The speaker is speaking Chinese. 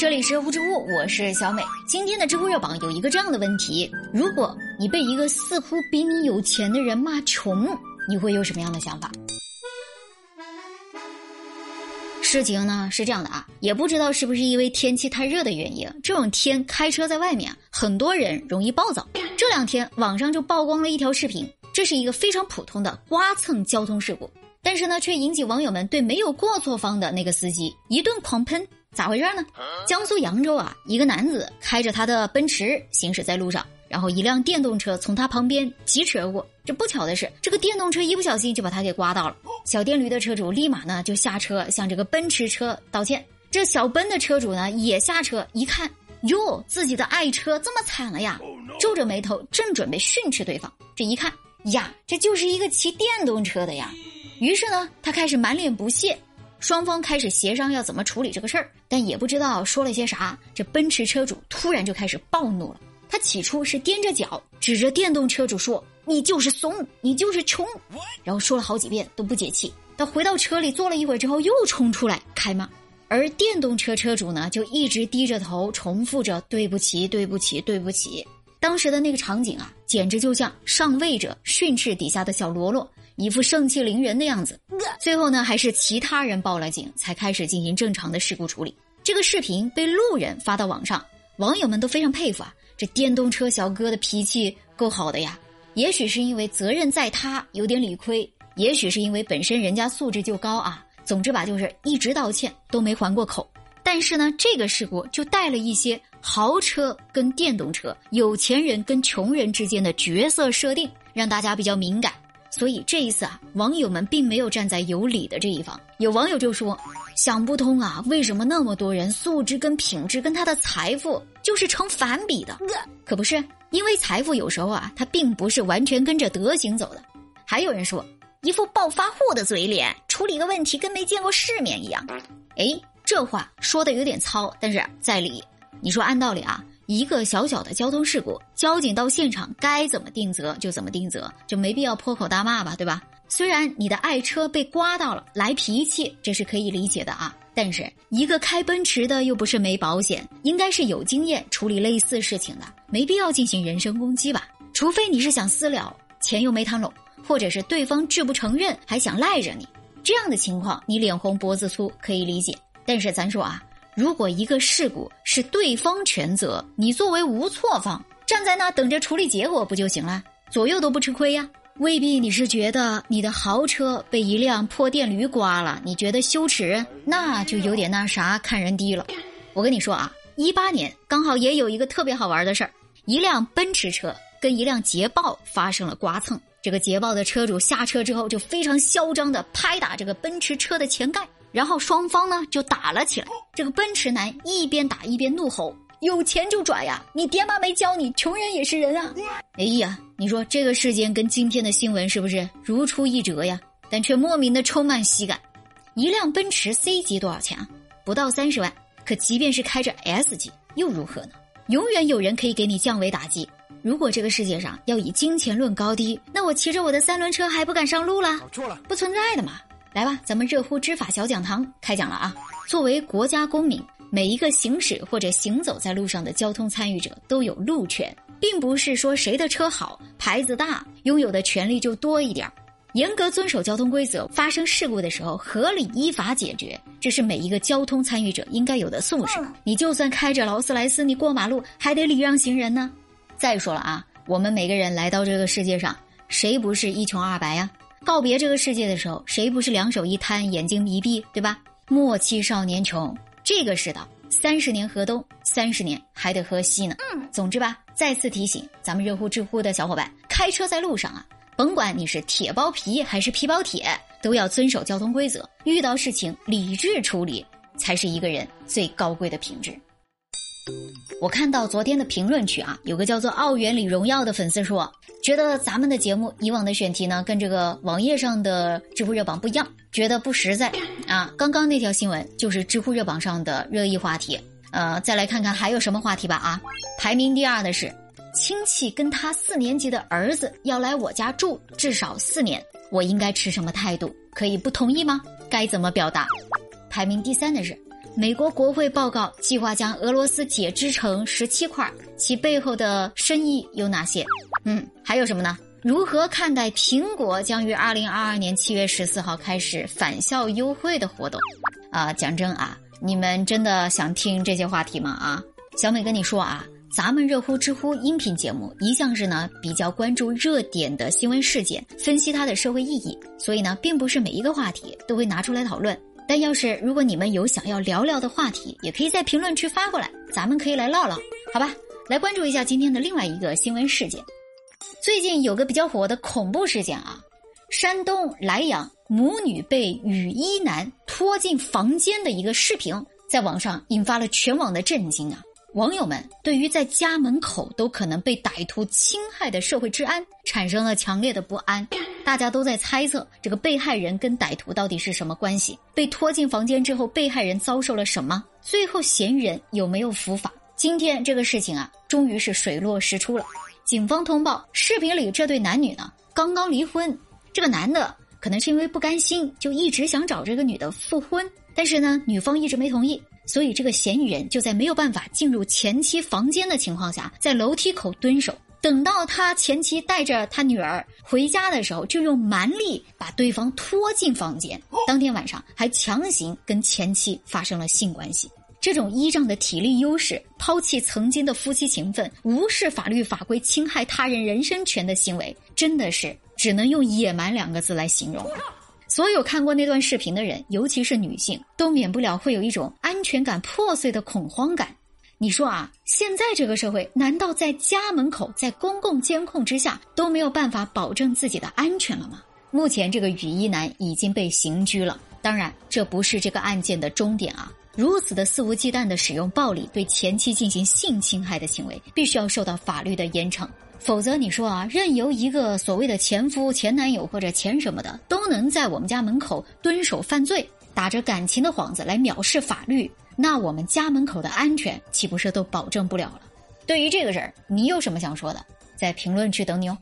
这里是无知乎，我是小美。今天的知乎热榜有一个这样的问题：如果你被一个似乎比你有钱的人骂穷，你会有什么样的想法？事情呢是这样的啊，也不知道是不是因为天气太热的原因，这种天开车在外面，很多人容易暴躁。这两天网上就曝光了一条视频，这是一个非常普通的刮蹭交通事故，但是呢，却引起网友们对没有过错方的那个司机一顿狂喷。咋回事呢？江苏扬州啊，一个男子开着他的奔驰行驶在路上，然后一辆电动车从他旁边疾驰而过。这不巧的是，这个电动车一不小心就把他给刮到了。小电驴的车主立马呢就下车向这个奔驰车道歉。这小奔的车主呢也下车一看，哟，自己的爱车这么惨了呀，皱着眉头正准备训斥对方，这一看呀，这就是一个骑电动车的呀。于是呢，他开始满脸不屑。双方开始协商要怎么处理这个事儿，但也不知道说了些啥。这奔驰车主突然就开始暴怒了。他起初是踮着脚指着电动车主说：“你就是怂，你就是穷。”然后说了好几遍都不解气。他回到车里坐了一会儿之后，又冲出来开骂。而电动车车主呢，就一直低着头重复着：“对不起，对不起，对不起。”当时的那个场景啊，简直就像上位者训斥底下的小喽啰。一副盛气凌人的样子，最后呢，还是其他人报了警，才开始进行正常的事故处理。这个视频被路人发到网上，网友们都非常佩服啊，这电动车小哥的脾气够好的呀。也许是因为责任在他，有点理亏；也许是因为本身人家素质就高啊。总之吧，就是一直道歉都没还过口。但是呢，这个事故就带了一些豪车跟电动车、有钱人跟穷人之间的角色设定，让大家比较敏感。所以这一次啊，网友们并没有站在有理的这一方。有网友就说：“想不通啊，为什么那么多人素质跟品质跟他的财富就是成反比的？可不是，因为财富有时候啊，它并不是完全跟着德行走的。”还有人说：“一副暴发户的嘴脸，处理个问题跟没见过世面一样。”哎，这话说的有点糙，但是在理。你说按道理啊？一个小小的交通事故，交警到现场该怎么定责就怎么定责，就没必要破口大骂吧，对吧？虽然你的爱车被刮到了，来脾气这是可以理解的啊，但是一个开奔驰的又不是没保险，应该是有经验处理类似事情的，没必要进行人身攻击吧？除非你是想私了，钱又没谈拢，或者是对方拒不承认还想赖着你，这样的情况你脸红脖子粗可以理解，但是咱说啊。如果一个事故是对方全责，你作为无错方站在那等着处理结果不就行了？左右都不吃亏呀。未必你是觉得你的豪车被一辆破电驴刮了，你觉得羞耻，那就有点那啥看人低了。我跟你说啊，一八年刚好也有一个特别好玩的事儿，一辆奔驰车跟一辆捷豹发生了刮蹭，这个捷豹的车主下车之后就非常嚣张的拍打这个奔驰车的前盖。然后双方呢就打了起来。这个奔驰男一边打一边怒吼：“有钱就拽呀！你爹妈没教你，穷人也是人啊！”哎呀，你说这个事件跟今天的新闻是不是如出一辙呀？但却莫名的充满喜感。一辆奔驰 C 级多少钱啊？不到三十万。可即便是开着 S 级又如何呢？永远有人可以给你降维打击。如果这个世界上要以金钱论高低，那我骑着我的三轮车还不敢上路了？错了，不存在的嘛。来吧，咱们热乎知法小讲堂开讲了啊！作为国家公民，每一个行驶或者行走在路上的交通参与者都有路权，并不是说谁的车好、牌子大，拥有的权利就多一点儿。严格遵守交通规则，发生事故的时候合理依法解决，这是每一个交通参与者应该有的素质。你就算开着劳斯莱斯，你过马路还得礼让行人呢。再说了啊，我们每个人来到这个世界上，谁不是一穷二白呀？告别这个世界的时候，谁不是两手一摊，眼睛一闭，对吧？莫欺少年穷，这个世道，三十年河东，三十年还得河西呢。嗯，总之吧，再次提醒咱们热乎知乎的小伙伴，开车在路上啊，甭管你是铁包皮还是皮包铁，都要遵守交通规则，遇到事情理智处理，才是一个人最高贵的品质。我看到昨天的评论区啊，有个叫做“奥元里荣耀”的粉丝说。觉得咱们的节目以往的选题呢，跟这个网页上的知乎热榜不一样，觉得不实在啊。刚刚那条新闻就是知乎热榜上的热议话题，呃，再来看看还有什么话题吧啊。排名第二的是，亲戚跟他四年级的儿子要来我家住至少四年，我应该持什么态度？可以不同意吗？该怎么表达？排名第三的是，美国国会报告计划将俄罗斯解肢成十七块，其背后的深意有哪些？嗯，还有什么呢？如何看待苹果将于二零二二年七月十四号开始返校优惠的活动？啊，讲真啊，你们真的想听这些话题吗？啊，小美跟你说啊，咱们热乎知乎音频节目一向是呢比较关注热点的新闻事件，分析它的社会意义，所以呢，并不是每一个话题都会拿出来讨论。但要是如果你们有想要聊聊的话题，也可以在评论区发过来，咱们可以来唠唠，好吧？来关注一下今天的另外一个新闻事件。最近有个比较火的恐怖事件啊，山东莱阳母女被雨衣男拖进房间的一个视频，在网上引发了全网的震惊啊！网友们对于在家门口都可能被歹徒侵害的社会治安产生了强烈的不安，大家都在猜测这个被害人跟歹徒到底是什么关系？被拖进房间之后，被害人遭受了什么？最后嫌疑人有没有伏法？今天这个事情啊，终于是水落石出了。警方通报，视频里这对男女呢刚刚离婚。这个男的可能是因为不甘心，就一直想找这个女的复婚，但是呢，女方一直没同意，所以这个嫌疑人就在没有办法进入前妻房间的情况下，在楼梯口蹲守，等到他前妻带着他女儿回家的时候，就用蛮力把对方拖进房间。当天晚上还强行跟前妻发生了性关系。这种依仗的体力优势，抛弃曾经的夫妻情分，无视法律法规，侵害他人人身权的行为，真的是只能用野蛮两个字来形容。所有看过那段视频的人，尤其是女性，都免不了会有一种安全感破碎的恐慌感。你说啊，现在这个社会，难道在家门口、在公共监控之下都没有办法保证自己的安全了吗？目前，这个雨衣男已经被刑拘了。当然，这不是这个案件的终点啊。如此的肆无忌惮的使用暴力对前妻进行性侵害的行为，必须要受到法律的严惩。否则，你说啊，任由一个所谓的前夫、前男友或者前什么的，都能在我们家门口蹲守犯罪，打着感情的幌子来藐视法律，那我们家门口的安全岂不是都保证不了了？对于这个事儿，你有什么想说的？在评论区等你哦。